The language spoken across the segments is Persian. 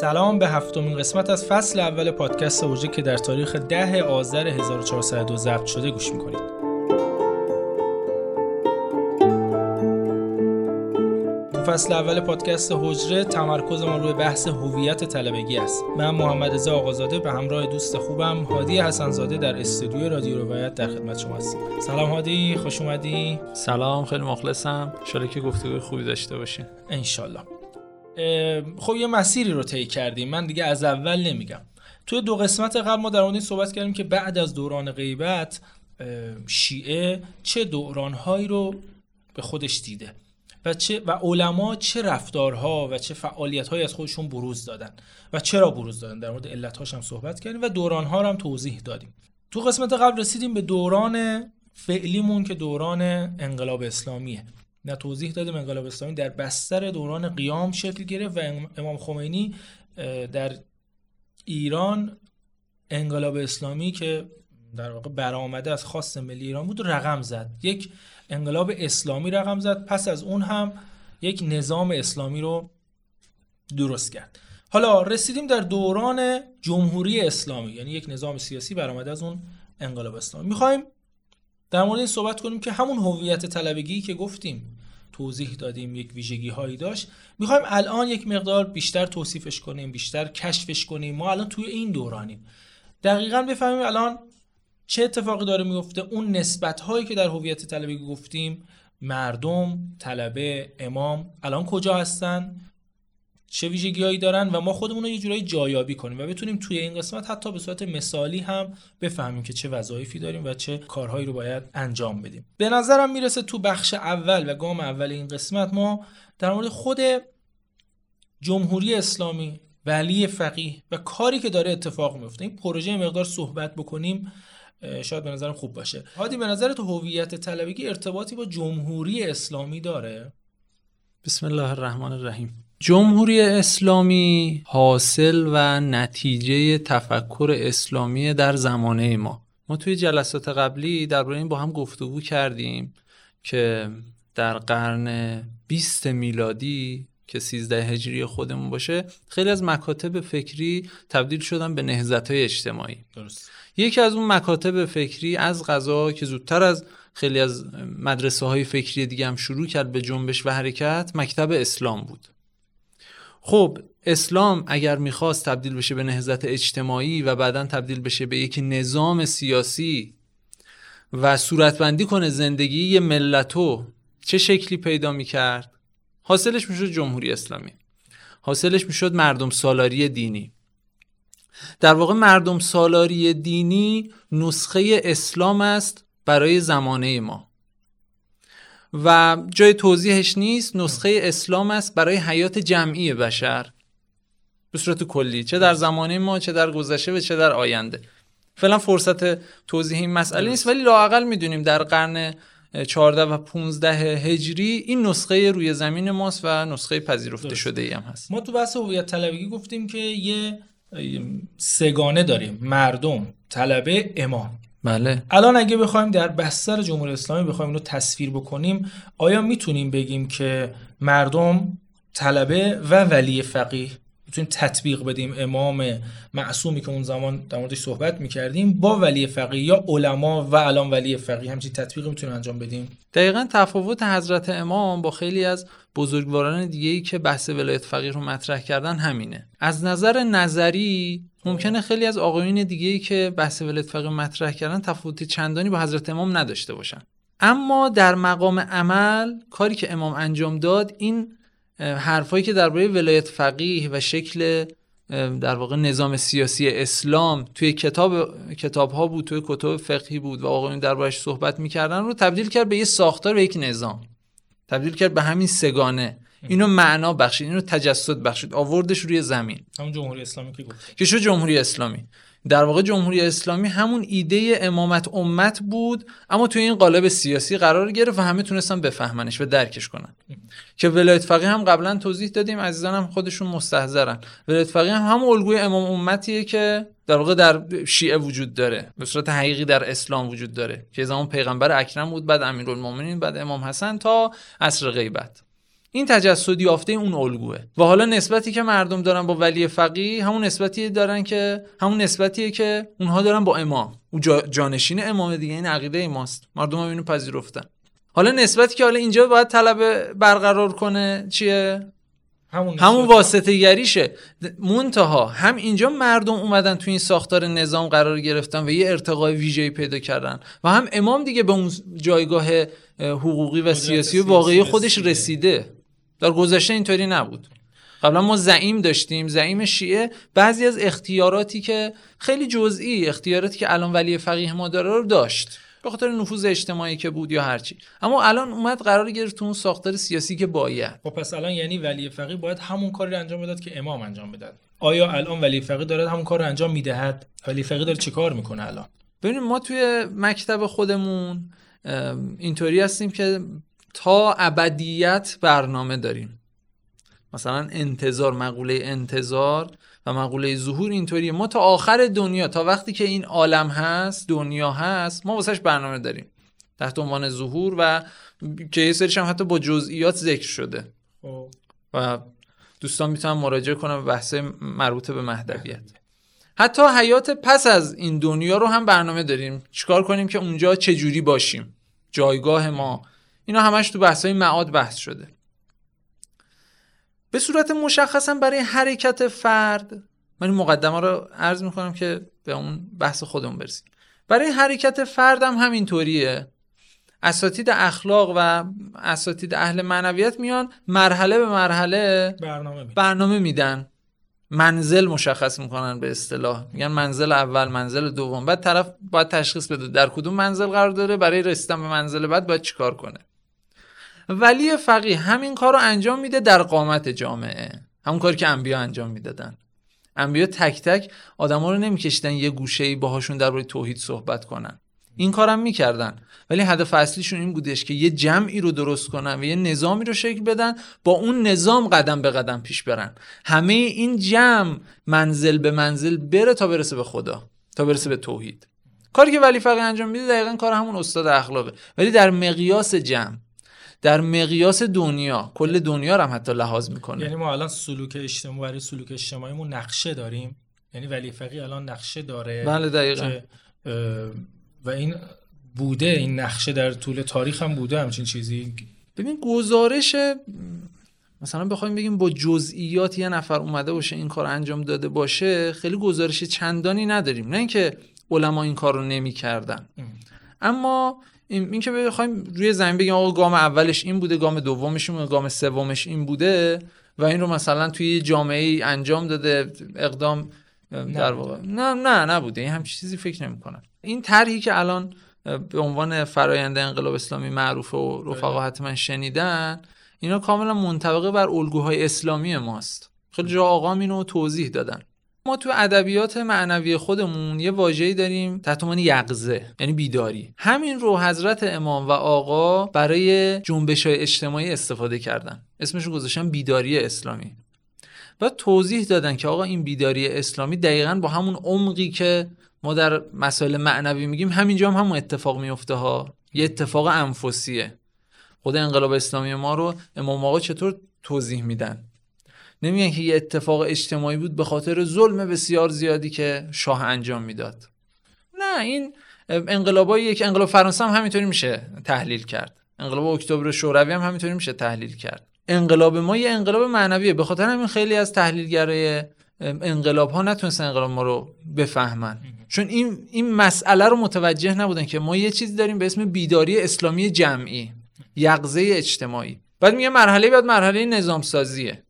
سلام به هفتمین قسمت از فصل اول پادکست اوژه که در تاریخ ده آذر 1402 ضبط شده گوش می‌کنید. تو فصل اول پادکست حجره تمرکز ما روی بحث هویت طلبگی است. من محمد رضا آقازاده به همراه دوست خوبم هادی حسنزاده در استودیو رادیو روایت در خدمت شما هستیم. سلام هادی خوش اومدی؟ سلام خیلی مخلصم. ان که گفتگوی خوبی داشته باشیم انشالله. خب یه مسیری رو طی کردیم. من دیگه از اول نمیگم. توی دو قسمت قبل ما در مورد صحبت کردیم که بعد از دوران غیبت شیعه چه دورانهایی رو به خودش دیده و چه و علما چه رفتارها و چه فعالیتهایی از خودشون بروز دادن و چرا بروز دادن. در مورد علتهاش هم صحبت کردیم و دورانها رو هم توضیح دادیم. تو قسمت قبل رسیدیم به دوران فعلیمون که دوران انقلاب اسلامیه. نه توضیح دادیم انقلاب اسلامی در بستر دوران قیام شکل گرفت و امام خمینی در ایران انقلاب اسلامی که در واقع برآمده از خاص ملی ایران بود رقم زد. یک انقلاب اسلامی رقم زد. پس از اون هم یک نظام اسلامی رو درست کرد. حالا رسیدیم در دوران جمهوری اسلامی یعنی یک نظام سیاسی برآمده از اون انقلاب اسلامی. می‌خوایم در مورد این صحبت کنیم که همون هویت طلبگی که گفتیم توضیح دادیم یک ویژگی هایی داشت. می‌خوایم الان یک مقدار بیشتر توصیفش کنیم بیشتر کشفش کنیم. ما الان توی این دورانیم. دقیقا بفهمیم الان چه اتفاقی داره میفته اون نسبت هایی که در هویت طلبگی گفتیم مردم طلبه امام الان کجا هستن؟ چه ویژگیهایی دارن و ما خودمون رو یه جورایی جایابی کنیم و بتونیم توی این قسمت حتی به صورت مثالی هم بفهمیم که چه وظایفی داریم و چه کارهایی رو باید انجام بدیم. به نظرم می‌رسه تو بخش اول و گام اول این قسمت ما در مورد خود جمهوری اسلامی ولی فقیه و کاری که داره اتفاق میفته. این پروژه مقدار صحبت بکنیم شاید به نظرم خوب باشه. هادی به نظر تو هویت طلبگی ارتباطی با جمهوری اسلامی داره؟ بسم الله الرحمن الرحیم. جمهوری اسلامی حاصل و نتیجه تفکر اسلامی در زمانه ما. ما توی جلسات قبلی درباره این با هم گفتگو کردیم که در قرن 20 میلادی که 13 هجری خودمون باشه خیلی از مکاتب فکری تبدیل شدن به نهزت های اجتماعی. درست. یکی از اون مکاتب فکری از غذا که زودتر از خیلی از مدرسه های فکری دیگه هم شروع کرد به جنبش و حرکت مکتب اسلام بود. خب اسلام اگر می‌خواست تبدیل بشه به نهزت اجتماعی و بعدا تبدیل بشه به یک نظام سیاسی و صورتبندی کنه زندگی یه ملتو چه شکلی پیدا می‌کرد؟ حاصلش می‌شد جمهوری اسلامی. حاصلش می‌شد مردم سالاری دینی. در واقع مردم سالاری دینی نسخه اسلام است برای زمانه ما. و جای توضیحش نیست نسخه اسلام است برای حیات جمعی بشر. به صورت کلی چه در زمانه ما چه در گذشته و چه در آینده. فعلا فرصت توضیح این مسئله نیست ولی لاقل می‌دونیم در قرن 14 و 15 هجری این نسخه روی زمین ماست و نسخه پذیرفته شده ای هم هست. ما تو بحث هویت طلبگی گفتیم که یه سگانه داریم. مردم طلبه امام. بله. الان اگه بخوایم در بستر جمهوری اسلامی بخوایم اینو تصویر بکنیم آیا می‌تونیم بگیم که مردم طلبه و ولی فقیه؟ می‌تونیم تطبیق بدیم امام معصومی که اون زمان در موردش صحبت می‌کردیم با ولی فقیه یا علما و الان ولی فقیه؟ همچین تطبیق می‌تونیم انجام بدیم؟ دقیقا تفاوت حضرت امام با خیلی از بزرگواران دیگه ای که بحث ولایت فقیه رو مطرح کردن همینه. از نظر نظری ممکنه خیلی از آقایون دیگه ای که بحث ولایت فقیه مطرح کردن تفاوت چندانی با حضرت امام نداشته باشن. اما در مقام عمل کاری که امام انجام داد این حرفایی که درباره ولایت فقیه و شکل در واقع نظام سیاسی اسلام توی کتاب کتاب ها بود توی کتاب فقهی بود و آقایون دربارش صحبت می‌کردن رو تبدیل کرد به یه ساختار و یک نظام. تبدیل کرد به همین سگانه. اینو معنا بخشید اینو تجسد بخشید. آوردش روی زمین. همون جمهوری اسلامی که گفت که شو جمهوری اسلامی؟ در واقع جمهوری اسلامی همون ایده امامت امت بود اما توی این قالب سیاسی قرار گرفت و همه تونستن بفهمنش و درکش کنن. که ولایت فقیه هم قبلا توضیح دادیم عزیزان هم خودشون مستحضرن. ولایت فقیه هم همون الگوی امام امتیه که در واقع در شیعه وجود داره. به صورت حقیقی در اسلام وجود داره. که زمان پیغمبر اکرم بود بعد امیرالمومنین بعد امام حسن تا عصر غیبت. این تجسدی یافته اون الگوه. و حالا نسبتی که مردم دارن با ولی فقیه همون نسبتی دارن که همون نسبتیه که اونها دارن با امام. او جانشین امام دیگه این عقیده ماست. مردم هم اینو پذیرفتن. حالا نسبتی که حالا اینجا باید طلب برقرار کنه چیه؟ همون, همون واسطه گریشه منتها هم اینجا مردم اومدن تو این ساختار نظام قرار گرفتن و یه ارتقای ویژه‌ای پیدا کردن. و هم امام دیگه به اون جایگاه حقوقی و سیاسی و واقعی خودش رسیده. در گذشته اینطوری نبود. قبلا ما زعیم داشتیم زعیم شیعه. بعضی از اختیاراتی که خیلی جزئی اختیاراتی که الان ولی فقیه ما داره رو داشت. به خاطر نفوذ اجتماعی که بود یا هرچی اما الان اومد قرار گرفت تو اون ساختار سیاسی که باید. خب پس الان یعنی ولی فقیه باید همون کاری رو انجام بداد که امام انجام بداد. آیا الان ولی فقیه داره همون کار رو انجام می‌دهد؟ ولی فقیه داره چیکار می‌کنه الان؟ ببینید ما توی مکتب خودمون اینطوری هستیم که تا ابدیت برنامه داریم. مثلا انتظار مقوله انتظار و مقوله ظهور اینطوریه. ما تا آخر دنیا تا وقتی که این عالم هست دنیا هست ما واسش برنامه داریم. تحت عنوان ظهور و که یه سریش هم حتی با جزئیات ذکر شده. خب. و دوستان می‌تونن مراجعه کنم به بحث مربوط به مهدویت. حتی حیات پس از این دنیا رو هم برنامه داریم. چیکار کنیم که اونجا چجوری باشیم؟ جایگاه ما اینا همش تو بحث های معاد بحث شده. به صورت مشخص برای حرکت فرد من این مقدمه رو عرض می‌کنم که به اون بحث خودمون برسیم. برای حرکت فرد هم همینطوریه. اساتید اخلاق و اساتید اهل معنویت میان مرحله به مرحله برنامه میدن, برنامه میدن. منزل مشخص می‌کنن به اصطلاح. میگن منزل اول منزل دوم. بعد طرف باید تشخیص بده در کدوم منزل قرار داره برای رسیدن به منزل بعد باید چیکار کنه. ولی فقیه همین کار رو انجام میده در قامت جامعه. همون کاری که انبیا انجام می‌دادن. انبیا تک تک آدما رو نمیکشیدن یه گوشه ای باهاشون درباره توحید صحبت کنن. این کارم می‌کردن. ولی هدف اصلیشون این بودش که یه جمعی رو درست کنن و یه نظامی رو شکل بدن با اون نظام قدم به قدم پیش برن. همه این جمع منزل به منزل بره تا برسه به خدا تا برسه به توحید. کاری که ولی فقیه انجام میده دقیقا کار همون استاد اخلاقه. ولی در مقیاس جمع در مقیاس دنیا کل دنیا رو هم حتی لحاظ می‌کنه. یعنی ما الان سلوک اجتماعی برای سلوک اجتماعیمون نقشه داریم. یعنی ولی فقیه الان نقشه داره. بله دقیقا. و این بوده این نقشه در طول تاریخ هم بوده همچین چیزی. ببین گزارش مثلا بخوایم بگیم با جزئیات یه نفر اومده باشه این کار انجام داده باشه خیلی گزارش چندانی نداریم. نه اینکه علما این کار رو نمی‌کردن. اما این که بخوایم روی زمین بگیم آقا گام اولش این بوده گام دومش این بوده گام سومش این بوده و این رو مثلا توی جامعه انجام داده اقدام در واقع. نه نه نبوده. این هم چیزی فکر نمی کنم این طرحی که الان به عنوان فرایند انقلاب اسلامی معروف و رفقا بله. حتما شنیدن اینا کاملا منطبقه بر الگوهای اسلامی ماست. خیلی جا آقا اینو توضیح دادن. ما تو ادبیات معنوی خودمون یه واژه‌ای داریم تحت عنوان یقظه یعنی بیداری. همین رو حضرت امام و آقا برای جنبش های اجتماعی استفاده کردن. اسمش رو گذاشتن بیداری اسلامی. و توضیح دادن که آقا این بیداری اسلامی دقیقا با همون عمقی که ما در مسائل معنوی میگیم همینجا هم همون اتفاق میفته ها. یه اتفاق انفسیه. خود انقلاب اسلامی ما رو امام آقا چطور توضیح میدن؟ نمیگن که یه اتفاق اجتماعی بود به خاطر ظلم بسیار زیادی که شاه انجام می‌داد. نه این انقلابای یک انقلاب فرانسه هم همینطوری میشه تحلیل کرد. انقلاب اکتبر شوروی هم همینطوری میشه تحلیل کرد. انقلاب ما یه انقلاب معنویه. به خاطر همین خیلی از تحلیلگرای انقلاب ها نتونستن انقلاب ما رو بفهمن. چون این این مسئله رو متوجه نبودن که ما یه چیزی داریم به اسم بیداری اسلامی جمعی یقظه اجتماعی. بعد میگه مرحله بعد مرحله نظام سازیه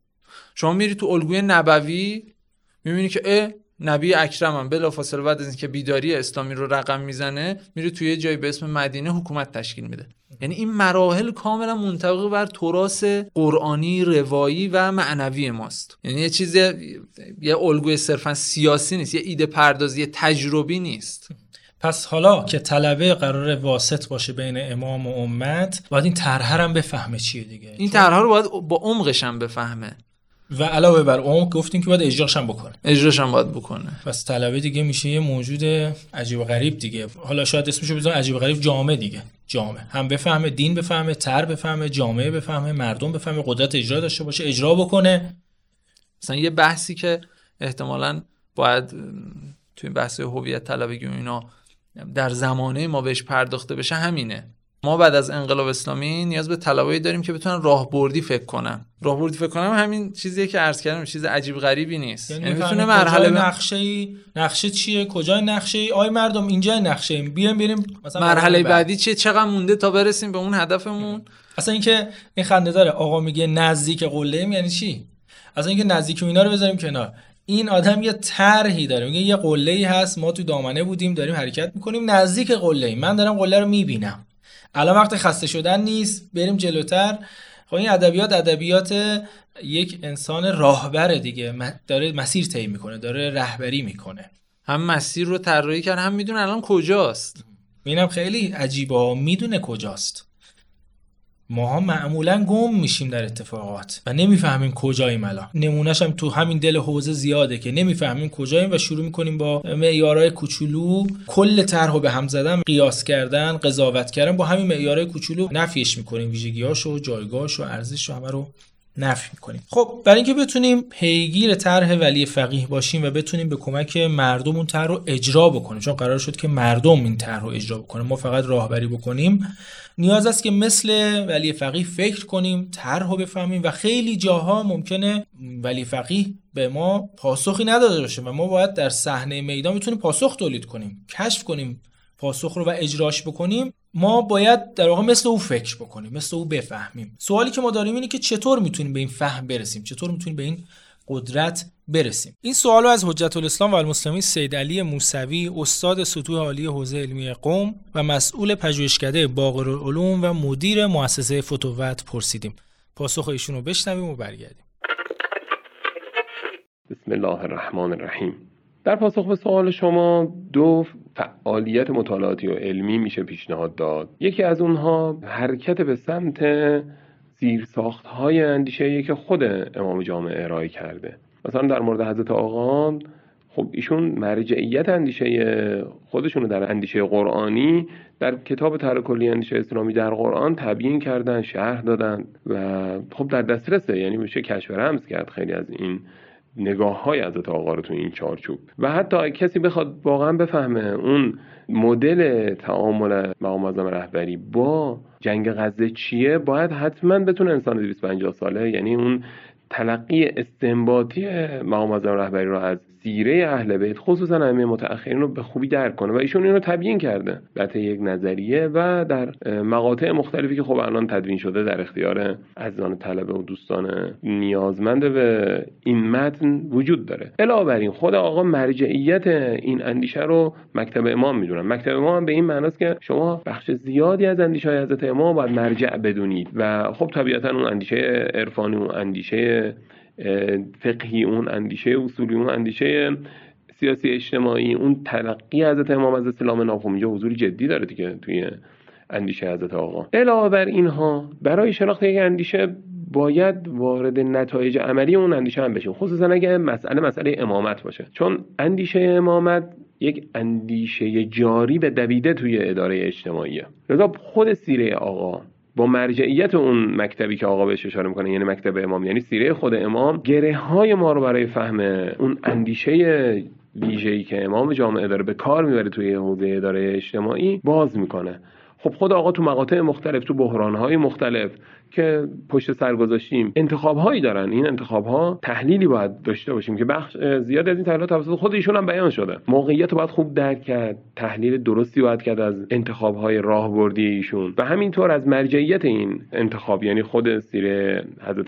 شما میری تو الگوی نبوی می‌بینی که اه نبی اکرم هم بلافاصله بعد از اینکه بیداری اسلامی رو رقم می‌زنه میره توی جایی به اسم مدینه حکومت تشکیل میده. یعنی این مراحل کاملا منطبق بر تراس قرآنی روایی و معنوی ماست. یعنی یه چیز یه الگوی صرفا سیاسی نیست یه ایده پردازی یه تجربی نیست. پس حالا که طلبه قرار واسط باشه بین امام و امت باید این طرح هم بفهمه چیه دیگه. این طرح رو باید با عمقش هم بفهمه. و علاوه بر اون گفتیم که باید اجراش هم بکنه. اجراش هم باید بکنه. پس طلبه دیگه میشه یه موجود عجیب و غریب دیگه. حالا شاید اسمشو بزنم عجیب و غریب جامعه دیگه. جامعه هم بفهمه دین بفهمه تر بفهمه جامعه بفهمه مردم بفهمه قدرت اجرا داشته باشه اجرا بکنه. مثلا یه بحثی که احتمالا باید توی بحث هویت طلبگی و اینا در زمانه ما بهش پرداخته بشه همینه. ما بعد از انقلاب اسلامی نیاز به طلبایی داریم که بتونن راهبردی فکر کنن. راهبردی فکر کنم همین چیزیه که عرض کردم چیز عجیب غریبی نیست. یعنی, یعنی می‌تونه مرحله نقشه ای نقشه چیه؟ کجای نقشه ای آی مردم اینجا نقشه ایم. بیایم بریم مثلا مرحله بعدی چیه؟ چقدر مونده تا برسیم به اون هدفمون؟ اصلا اینکه این خنده داره. آقا میگه نزدیک قله یعنی چی؟ اصلا اینکه نزدیک اینا رو بذاریم کنار. این آدم یه طرحی داره. میگه یه قله ای هست. ما تو دامنه بودیم داریم حرکت می‌کنیم. نزدیک قله ای من دارم قله رو می‌بینم. الان وقت خسته شدن نیست بریم جلوتر. خب این ادبیات ادبیات یک انسان راهبره دیگه. داره مسیر طی می‌کنه داره رهبری می‌کنه. هم مسیر رو طراحی کرد هم می‌دونه الان کجاست. اینم خیلی عجیبه. می‌دونه کجاست. ماها معمولا گم میشیم در اتفاقات و نمی‌فهمیم کجاییم الان. نمونهش هم تو همین دل حوزه زیاده که نمی‌فهمیم کجاییم و شروع می‌کنیم با معیارهای کوچولو. کل طرحو به هم زدن قیاس کردن قضاوت کردن با همین معیارهای کوچولو نفیش می‌کنیم. ویژگیاشو جایگاهشو ارزششو همه رو نفی می‌کنیم. خب برای اینکه بتونیم پیگیر طرح ولی فقیه باشیم و بتونیم به کمک مردم اون طرح رو اجرا بکنیم چون قرار شد که مردم این طرح رو اجرا بکنه ما فقط راهبری بکنیم نیاز است که مثل ولی فقیه فکر کنیم طرح رو بفهمیم و خیلی جاها ممکنه ولی فقیه به ما پاسخی نداده باشه و ما باید در صحنه میدان می‌تونیم پاسخ تولید کنیم کشف کنیم پاسخ رو و اجراش بکنیم ما باید در واقع مثل او فکر بکنیم مثل او بفهمیم. سوالی که ما داریم اینه که چطور می‌تونیم به این فهم برسیم؟ چطور می‌تونیم به این قدرت برسیم؟ این سوال رو از حجت الاسلام و المسلمین سید علی موسوی استاد سطوح عالی حوزه علمی قوم و مسئول پژوهشکده باقر العلوم و مدیر مؤسسه فتووت پرسیدیم. پاسخ ایشون رو بشنویم و برگردیم. بسم الله الرحمن الرحیم. در پاسخ به سوال شما دو فعالیت مطالعاتی و علمی میشه پیشنهاد داد. یکی از اونها حرکت به سمت زیرساخت های اندیشه که خود امام جامعه ارائه کرده. مثلا در مورد حضرت آقا خب ایشون مرجعیت اندیشه خودشون در اندیشه قرآنی در کتاب طرح کلی اندیشه اسلامی در قرآن تبیین کردن شرح دادن و خب در دسترسه یعنی میشه کشف رمز کرد خیلی از این نگاه های حضرت آقا رو تو این چارچوب. و حتی کسی بخواد واقعا بفهمه اون مدل تعامل مقام اعظم رهبری با جنگ غزه چیه باید حتما بتونه انسان 250 ساله یعنی اون تلقی استنباطی مقام اعظم رهبری رو از سیره اهل بیت خصوصا ائمه متأخرین رو به خوبی درک کنه و ایشون اینو تبیین کرده. در یک نظریه و در مقاطع مختلفی که خب الان تدوین شده در اختیار عزیزان طلبه و دوستان نیازمند به این متن وجود داره. علاوه بر این خود آقا مرجعیت این اندیشه رو مکتب امام می‌دونن. مکتب امام به این معناست که شما بخش زیادی از اندیشه های حضرت امام باید مرجع بدونید. و خب طبیعتا اون اندیشه عرفانی اون اندیشه فقهی اون اندیشه اصولی اون اندیشه سیاسی اجتماعی اون تلقی حضرت امام از اسلام ناخم اینجا حضور جدی داره دیگه توی اندیشه حضرت آقا. علاوه بر اینها برای شناخت یک اندیشه باید وارد نتایج عملی اون اندیشه هم بشیم. خصوصا اگه مسئله مسئله امامت باشه. چون اندیشه امامت یک اندیشه جاری به دویده توی اداره اجتماعیه. لذا خود سیره آقا با مرجعیت اون مکتبی که آقا بهش اشاره می‌کنه یعنی مکتب امام یعنی سیره خود امام گره های ما رو برای فهم اون اندیشه ویژه‌ای که امام جامعه داره به کار می‌بره توی حوزه اداره اجتماعی باز می‌کنه. خب خود آقا تو مقاطع مختلف تو بحرانهای مختلف که پشت سر گذاشتیم انتخاب هایی دارن. این انتخاب ها تحلیلی باید داشته باشیم که بخش زیاد از این تحلیل توسط خود ایشون هم بیان شده. موقعیت رو باید خوب درک کرد تحلیل درستی باید کرد از انتخاب های راهبردی ایشون. و همینطور از مرجعیت این انتخاب یعنی خود سیره حضرت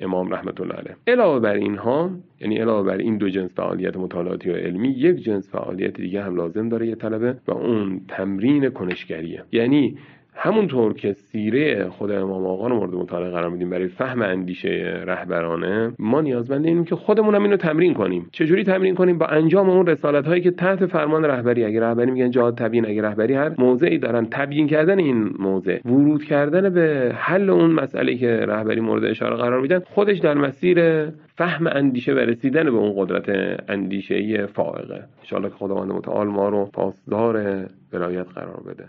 امام رحمت الله علیه. علاوه بر اینها یعنی علاوه بر این دو جنس فعالیت مطالعاتی و علمی یک جنس فعالیت دیگه هم لازم داره یه طلبه و اون تمرین کنشگریه. یعنی همونطور که سیره خود امام آقا رو مورد مطالعه قرار میدیم برای فهم اندیشه رهبرانه ما نیازمند اینیم که خودمون هم اینو تمرین کنیم. چجوری تمرین کنیم؟ با انجام اون رسالت هایی که تحت فرمان رهبری اگه رهبری میگن جهاد تبیین اگه رهبری هر موضعی دارن تبیین کردن این موضع ورود کردن به حل اون مسئله که رهبری مورد اشاره قرار میدن خودش در مسیر فهم اندیشه و رسیدن به اون قدرت اندیشه فائقه. ان که خداوند متعال ما رو پاسدار ولایت قرار بده.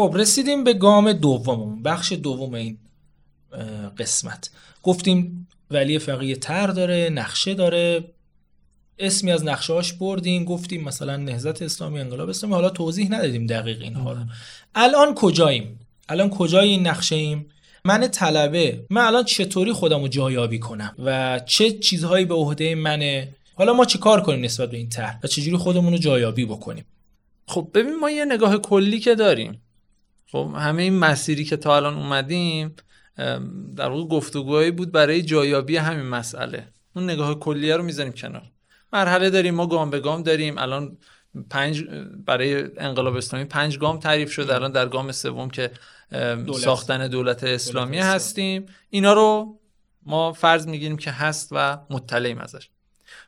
خب رسیدیم به گام دوممون بخش دوم این قسمت. گفتیم ولی فقیه تر داره نقشه داره. اسمی از نقشه بردیم گفتیم مثلا نهزت اسلامی انقلاب اسلامی حالا توضیح ندادیم دقیق اینها رو. الان کجاییم؟ الان کجای این نقشه ایم من طلبه من الان چطوری خودم رو جایابی کنم؟ و چه چیزهایی به عهده منه؟ حالا ما چی کار کنیم نسبت به این طرح؟ و چجوری خودمون رو جایابی بکنیم؟ خب ببین ما یه نگاه کلی که داریم. خب همه این مسیری که تا الان اومدیم در واقع گفتگوهایی بود برای جایابی همین مسئله. اون نگاه کلیه رو می‌ذاریم کنار. مرحله داریم ما گام به گام داریم. الان پنج برای انقلاب اسلامی پنج گام تعریف شده. الان در گام سوم که دولت. ساختن دولت اسلامی هستیم. اینا رو ما فرض می‌گیریم که هست و مطلعیم ازش.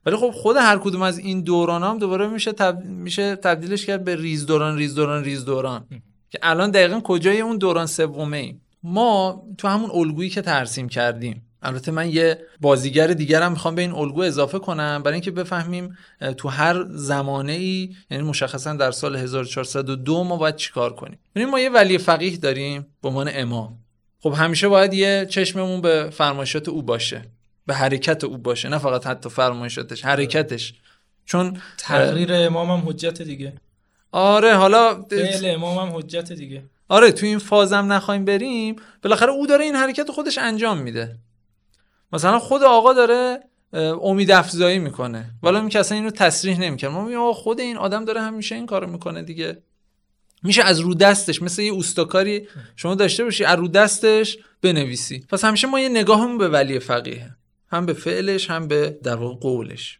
ولی خب خود هر کدوم از این دوران هم دوباره میشه میشه تبدیلش کرد به ریز دوران ریز دوران ریز دوران. که الان دقیقا کجای اون دوران سومه ایم. ما تو همون الگویی که ترسیم کردیم. البته من یه بازیگر دیگرم می‌خوام به این الگو اضافه کنم. برای اینکه بفهمیم تو هر زمانه ای یعنی مشخصا در سال 1402 ما باید چیکار کنیم؟ ببین ما یه ولی فقیه داریم به عنوان امام. خب همیشه باید یه چشممون به فرمایشات او باشه. به حرکت او باشه. نه فقط حتی فرمایشاتش حرکتش. چون تغییر امام هم حجت دیگه. آره حالا فعل امام هم حجت دیگه. آره تو این فازم نخوایم بریم. بالاخره او داره این حرکت خودش انجام میده. مثلا خود آقا داره امید افزایی می‌کنه. ولی می اصلا اینو تصریح نمی‌کنه. ما میگیم خود این آدم داره همیشه این کارو می‌کنه دیگه. میشه از رو دستش مثل یه اوستاکاری شما داشته باشی از رو دستش بنویسی. پس همیشه ما یه نگاهمون به ولی فقیه. هم به فعلش هم به در واقع قولش.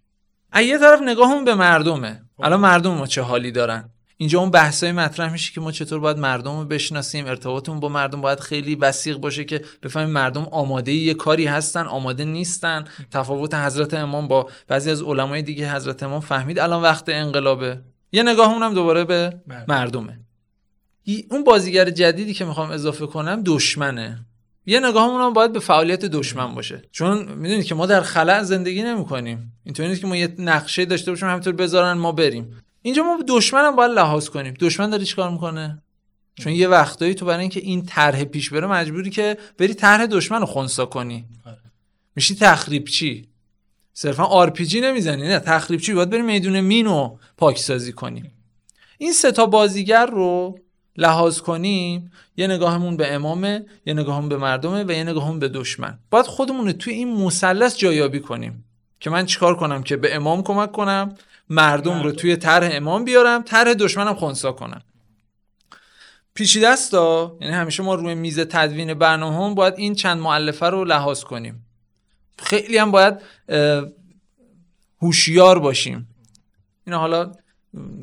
از یه طرف نگاهمون به مردمه. الان مردم ما چه حالی دارن؟ اینجا اون بحثای مطرح میشه که ما چطور باید مردم رو بشناسیم ارتباطمون با مردم باید خیلی وسیق باشه که بفهمیم مردم آماده یه کاری هستن آماده نیستن. تفاوت حضرت امام با بعضی از علمای دیگه حضرت امام فهمید الان وقت انقلابه. یه نگاهمون هم دوباره به مردمه. اون بازیگر جدیدی که می‌خوام اضافه کنم دشمنه. یه نگاهمون هم باید به فعالیت دشمن باشه. چون می‌دونید که ما در خلع زندگی نمی‌کنیم. اینطوری نیست که ما یه نقشه داشته باشیم همینطور بذارن ما بریم. اینجا ما دشمن هم باید لحاظ کنیم. دشمن داره چیکار می‌کنه؟ چون یه وقتایی تو برای اینکه این طرح پیش بره مجبوری که بری طرح دشمن رو خونسا کنی. میشی تخریب چی؟ صرفا آر پی جی نمی‌زنی نه؟ تخریب چی؟ باید بری میدون مینو پاکسازی کنیم. این سه تا بازیگر رو لحاظ کنیم. یه نگاهمون به امامه یه نگاهمون به مردمه و یه نگاهمون به دشمن. باید خودمون رو توی این مثلث جایابی کنیم که من چیکار کنم که به امام کمک کنم؟ مردم رو توی طرح امام بیارم طرح دشمنم خونسا کنم. پیچیده است یعنی همیشه ما روی میز تدوین برنامه هم باید این چند معلفه رو لحاظ کنیم. خیلی هم باید هوشیار باشیم. این حالا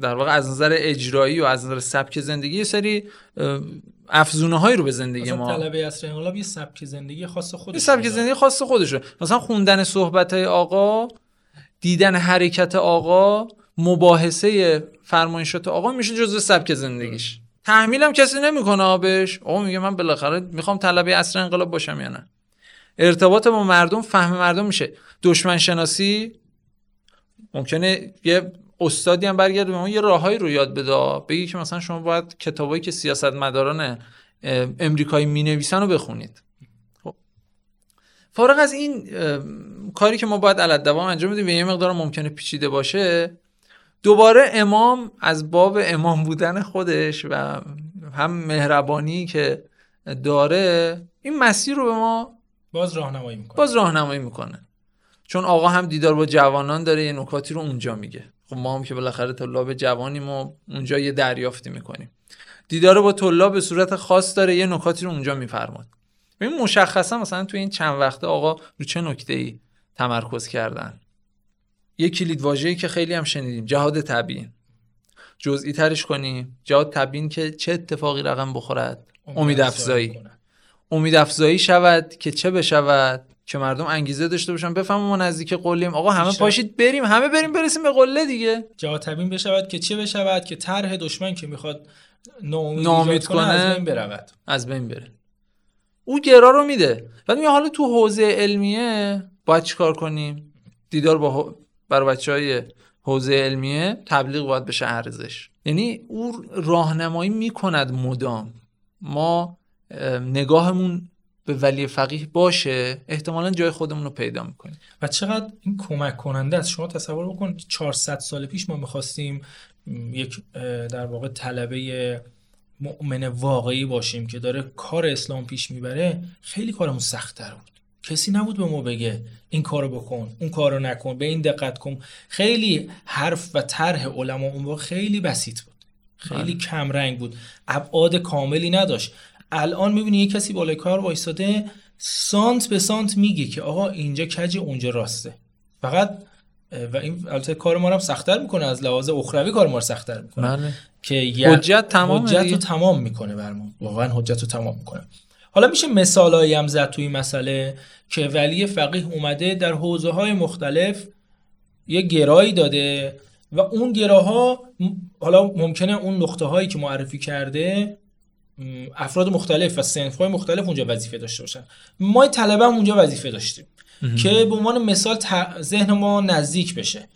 در واقع از نظر اجرایی و از نظر سبک زندگی یه سری افزونه هایی رو به زندگی ما طلبه عصر انقلاب یه سبک زندگی خاص خودش یه سبک زندگی خاص خودشه. مثلا خوندن صحبت های آقا دیدن حرکت آقا مباحثه فرمایشات آقا میشه جزء سبک زندگیش. تحمیلم کسی نمی‌کنه آبش. آقا میگه من بالاخره می‌خوام طلبه عصر انقلاب باشم یا نه. ارتباط با مردم فهم مردم میشه. دشمن شناسی ممکنه یه استادی هم برگرده به ما یه راههایی رو یاد بده. بگی که مثلا شما باید کتابایی که سیاستمداران امریکایی می‌نویسن رو بخونید. فارغ از این کاری که ما باید علت دوام انجام بدیم و یه مقدار ممکنه پیچیده باشه دوباره امام از باب امام بودن خودش و هم مهربانی که داره این مسیر رو به ما باز راهنمایی می‌کنه. باز راهنمایی می‌کنه. چون آقا هم دیدار با جوانان داره یه نکاتی رو اونجا میگه. خب ما هم که بالاخره طلاب جوانیم و اونجا یه دریافتی می‌کنیم. دیدار با طلاب به صورت خاص داره یه نکاتی رو اونجا میفرماد. ببین مشخصا مثلا تو این چند وقته آقا رو چه نکته ای تمرکز کردن؟ یه کلید واژه‌ای که خیلی هم شنیدیم جهاد تبیین. جزئی ترش کنیم. جهاد تبیین که چه اتفاقی رقم بخورد؟ امید افزایی. امید افزایی شود که چه بشود؟ که مردم انگیزه داشته باشن. بفهمن ما نزدیک قلیم. آقا همه پاشید بریم. همه بریم برسیم به قله دیگه. جهاد تبیین بشود که چه بشود؟ که طرح دشمن که می‌خواد ناامید کنه از بین برود. از بین بره. او گرا رو میده. ولی حالا تو حوزه علمیه باید چیکار کنیم؟ دیدار با برای بچه های حوزه علمیه تبلیغ باید بشه ارزش. یعنی او راهنمایی می‌کند مدام. ما نگاهمون به ولی فقیه باشه احتمالا جای خودمون رو پیدا می‌کنیم. و چقدر این کمک کننده است؟ شما تصور بکن 400 سال پیش ما می‌خواستیم یک در واقع طلبه مؤمن واقعی باشیم که داره کار اسلام پیش می‌بره خیلی کارمون سختتر بود. کسی نبود به ما بگه این کارو بکن اون کارو نکن به این دقت کن. خیلی حرف و طرح علما اون خیلی بسیط بود. خیلی بله. کم رنگ بود. ابعاد کاملی نداشت. الان می‌بینی یه کسی بالای کار وایستاده سانت به سانت میگه که آقا اینجا کج اونجا راسته. فقط و این البته کار ما رو سختتر می‌کنه از لحاظ اخروی کار ما رو سختتر می‌کنه. بله. که حجت تمام حجت رو تمام می‌کنه بر ما. واقعا حجت رو تمام می‌کنه. حالا میشه مثالایی هم زد توی مسئله که ولی فقیه اومده در حوزه های مختلف یه گرایی داده و اون گراها حالا ممکنه اون نقطه هایی که معرفی کرده افراد مختلف و سنف های مختلف اونجا وظیفه داشته باشن. ما طلبه هم اونجا وظیفه داشتیم. که به عنوان مثال ذهن ما نزدیک بشه.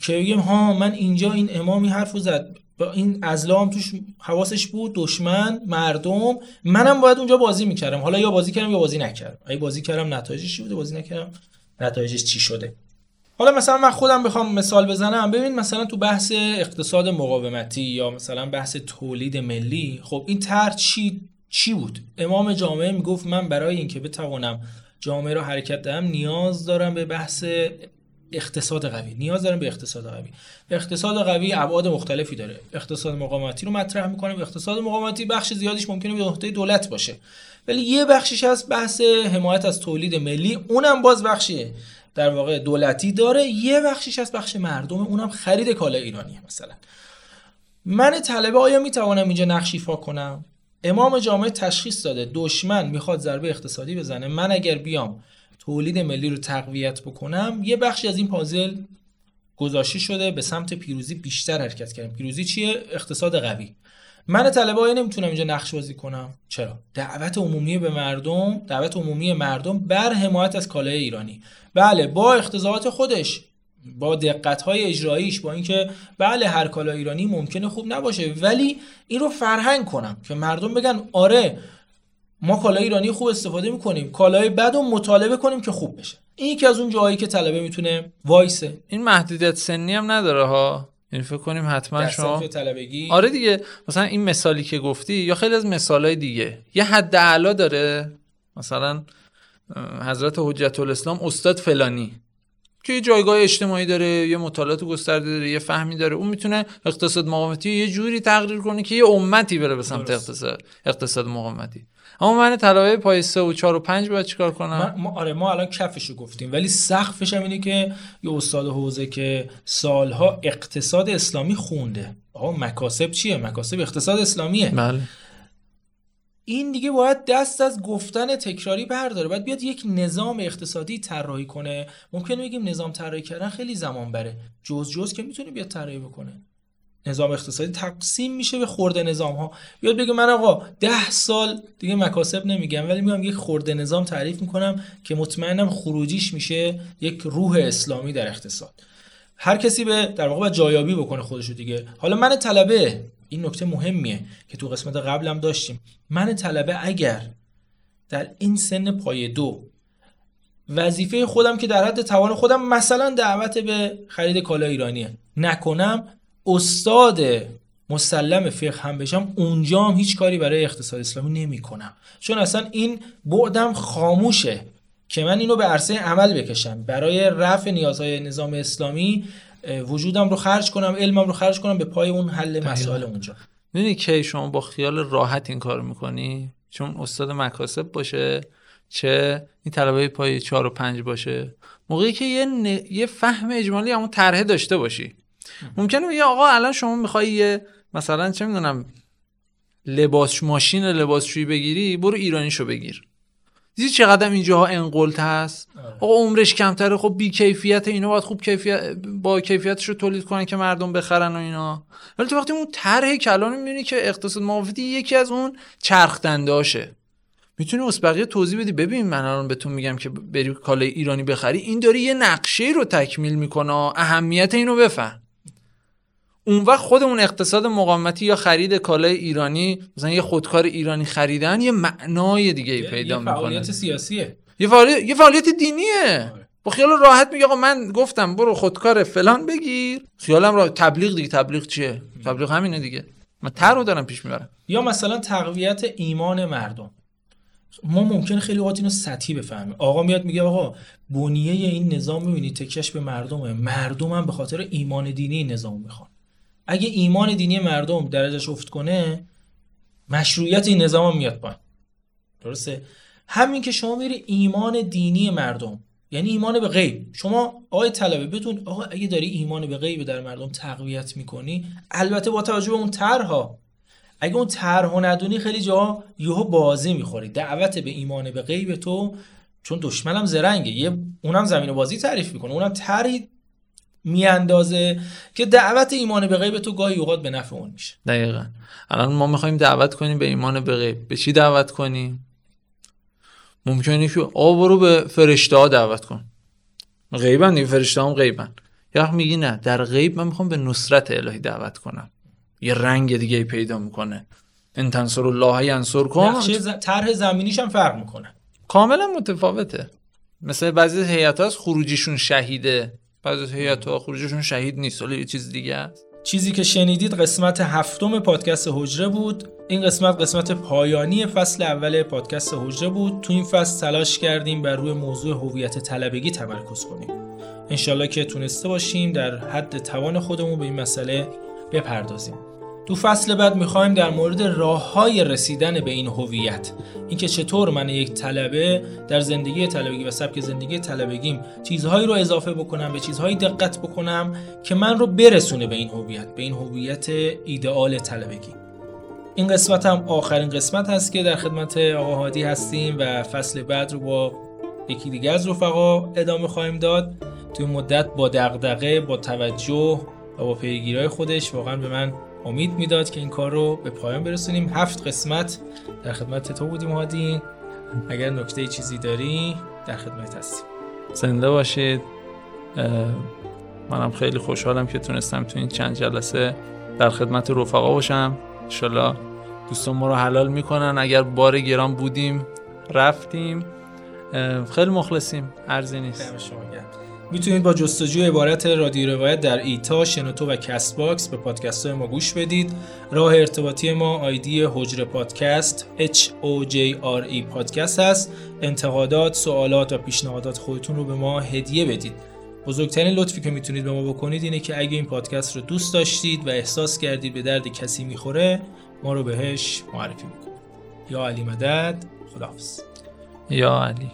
که بگیم ها من اینجا این امامی حرف زد. با این ازلام توش حواسش بود دشمن مردم. منم باید اونجا بازی می‌کردم. حالا یا بازی کردم یا بازی نکردم. اگه بازی کردم نتایجش چی بوده؟ بازی نکردم نتایجش چی شده؟ حالا مثلا من خودم بخوام مثال بزنم. ببین مثلا تو بحث اقتصاد مقاومتی یا مثلا بحث تولید ملی خب این طرح چی چی بود؟ امام جامعه می‌گفت من برای اینکه بتوانم جامعه رو حرکت دهم نیاز دارم به بحث اقتصاد قوی. نیاز دارم به اقتصاد قوی. اقتصاد قوی ابعاد مختلفی داره. اقتصاد مقاومتی رو مطرح می‌کنه اقتصاد مقاومتی بخش زیادیش ممکنه به عهده دولت باشه. ولی یه بخشش از بحث حمایت از تولید ملی. اونم باز بخشیه. در واقع دولتی داره. یه بخشش از بخش مردم. اونم خرید کالا ایرانیه مثلا. من طلبه آیا می‌توانم اینجا نقش ایفا کنم؟ امام جامعه تشخیص داده دشمن می‌خواد ضربه اقتصادی بزنه من اگر بیام تولید ملی رو تقویت بکنم یه بخشی از این پازل گذاشته شده به سمت پیروزی بیشتر حرکت کردیم. پیروزی چیه؟ اقتصاد قوی. من طلبه های نمی‌تونم اینجا نقش بازی کنم. چرا؟ دعوت عمومی به مردم دعوت عمومی مردم بر حمایت از کالای ایرانی. بله با اختزاعات خودش با دقت های اجراییش با اینکه بله هر کالا ایرانی ممکنه خوب نباشه ولی این رو فرهنگ کنم که مردم بگن آره ما کالای ایرانی خوب استفاده می‌کنیم کالای بد رو مطالبه کنیم که خوب بشه. این یکی از اون جایی که طلبه می‌تونه وایسه. این محدودیت سنی هم نداره ها؟ این فکر کنیم حتما شما طلبگی. آره دیگه مثلا این مثالی که گفتی یا خیلی از مثالهای دیگه. یه حد اعلا داره. مثلا حضرت حجت الاسلام استاد فلانی. که یه جایگاه اجتماعی داره یه مطالعات گسترده داره یه فهمی داره اون می‌تونه اقتصاد مقاومتی یه جوری تقریر کنه که یه امتی بره به سمت اقتصاد اقتصاد مقاومتی. اما من طلبه پای 3 و 4 و 5 باید چیکار کنم؟ ما آره ما الان کفشو گفتیم ولی سقفش هم اینه که یه استاد حوزه که سالها اقتصاد اسلامی خونده. آقا مکاسب چیه؟ مکاسب اقتصاد اسلامیه. بله. این دیگه باید دست از گفتن تکراری برداره. باید بیاد یک نظام اقتصادی طراحی کنه. ممکنه بگیم نظام طراحی کردن خیلی زمان بره. جز جز که می‌تونه بیاد طراحی بکنه. نظام اقتصادی تقسیم میشه به خورده نظام ها بیاد بگه من آقا ده سال دیگه مکاسب نمیگم ولی میام یک خورده نظام تعریف می‌کنم که مطمئنم خروجیش میشه یک روح اسلامی در اقتصاد. هر کسی به در واقع باید جایابی بکنه خودشو دیگه. حالا من طلبه این نکته مهمیه که تو قسمت قبلم داشتیم. من طلبه اگر در این سن پای دو وظیفه خودم که در حد توان خودم مثلا دعوت به خرید کالا ایرانیه نکنم استاد مسلم فقه هم بشم اونجا هم هیچ کاری برای اقتصاد اسلامی نمی کنم چون اصلا این بعدم خاموشه که من اینو به عرصه عمل بکشم. برای رفع نیازهای نظام اسلامی وجودم رو خرج کنم علمم رو خرج کنم به پای اون حل مسائل اونجا. می‌دونی که شما با خیال راحت این کار می‌کنی؟ چون استاد مکاسب باشه چه این طلبه پای چهار و پنج باشه. موقعی که یه, یه فهم اجمالی همون طرحه داشته باشی. ممکنه بگه آقا الان شما می‌خوای یه مثلا چه می‌دونم لباس ماشین لباسشویی بگیری برو ایرانیشو بگیر. دیدی چقدر اینجاها انقلت هست؟ آقا عمرش کمتره خب بی کیفیت اینا باید خوب کیفیت با کیفیتش رو تولید کنن که مردم بخرن و اینا. ولی تو وقتی اون طرح کلان می‌بینی که اقتصاد موافقتی یکی از اون چرخ دنداشه می‌تونی بقیه توضیح بدی؟ ببین من الان بهتون میگم که بری کالای ایرانی بخری این داره یه نقشه رو تکمیل می‌کنه اهمیت اینو بفهم. اون وقت خود اون اقتصاد مقاومتی یا خرید کالای ایرانی مثلا یه خودکار ایرانی خریدن یه معنای دیگه ای پیدا می‌کنه یه فعالیت سیاسیه. یه فعالیت یه فعالیت دینیه. آره. با خیال راحت میگه آقا من گفتم برو خودکار فلان بگیر. خیالم را تبلیغ دیگه تبلیغ چیه؟ تبلیغ همینه دیگه. من تر رو دارم پیش می‌برم. یا مثلا تقویت ایمان مردم. ما ممکنه خیلی اوقات اینو سطحی بفهمیم. آقا میاد میگه آقا بنیه این نظام می‌بینی؟ تکش به مردمه. مردم هم به خاطر ایمان دینی نظام می‌خوان. اگه ایمان دینی مردم درجهش افت کنه مشروعیت این نظام هم میاد پایین. درسته؟ همین که شما میری ایمان دینی مردم یعنی ایمان به غیب. شما آقای طلبه بتون آقا اگه داری ایمان به غیب در مردم تقویت می‌کنی البته با توجه به اون طرحها اگه اون طرحو ندونی خیلی جا یهو بازی می‌خوری. دعوت به ایمان به غیب تو چون دشمنم زرنگه. یه اونم زمین بازی تعریف می‌کنه. اونم طرحی میاندازه که دعوت ایمان به غیب تو گاهی اوقات به نفع اون میشه. دقیقا. الان ما می‌خوایم دعوت کنیم به ایمان به غیب به چی دعوت کنیم؟ ممکنه که آ برو به فرشته ها دعوت کن. غیبن دیگه فرشته هم غیبن. یا میگی نه در غیب من می‌خوام به نصرت الهی دعوت کنم. یه رنگ دیگه پیدا می‌کنه. ان تنصر الله ینصر کن. طرح زمینیش هم فرق می‌کنه. کاملا متفاوته. مثل بعضی هیئت هاست خروجیشون شهیده. بعضی هیئت ها خروجیشون شهید نیست ولی یه چیز دیگه است. چیزی که شنیدید قسمت هفتم پادکست حجره بود. این قسمت قسمت پایانی فصل اول پادکست حجره بود. تو این فصل تلاش کردیم بر روی موضوع هویت طلبگی تمرکز کنیم. انشالله که تونسته باشیم در حد توان خودمون به این مسئله بپردازیم. تو فصل بعد می‌خوایم در مورد راه های رسیدن به این هویت اینکه چطور من یک طلبه در زندگی طلبگی و سبک زندگی طلبگیم چیزهایی رو اضافه بکنم به چیزهایی دقت بکنم که من رو برسونه به این هویت به این هویت ایدئال طلبگی. این قسمت هم آخرین قسمت هست که در خدمت آقا هادی هستیم و فصل بعد رو با یکی دیگه از رفقا ادامه خواهیم داد. توی مدت با دغدغه با توجه و با پیگیرهای خودش واقعا به من امید می‌داد که این کار رو به پایان برسونیم. هفت قسمت در خدمت تو بودیم هادی. اگر نکته چیزی داری در خدمت هستیم. زنده باشید. منم خیلی خوشحالم که تونستم تو این چند جلسه در خدمت رفقا باشم. انشالله دوستان ما رو حلال می‌کنن. اگر بار گران بودیم رفتیم. خیلی مخلصیم. عرضی نیست. می‌تونید با جستجوی عبارت رادیو روایت در ایتا، شنوتو و Castbox به پادکست های ما گوش بدید. راه ارتباطی ما آیدی حجره پادکست H O J R E پادکست هست. انتقادات، سوالات و پیشنهادات خودتون رو به ما هدیه بدید. بزرگترین لطفی که می‌تونید به ما بکنید اینه که اگه این پادکست رو دوست داشتید و احساس کردید به درد کسی می‌خوره ما رو بهش معرفی بکنید. یا علی مدد خداحافظ یا علی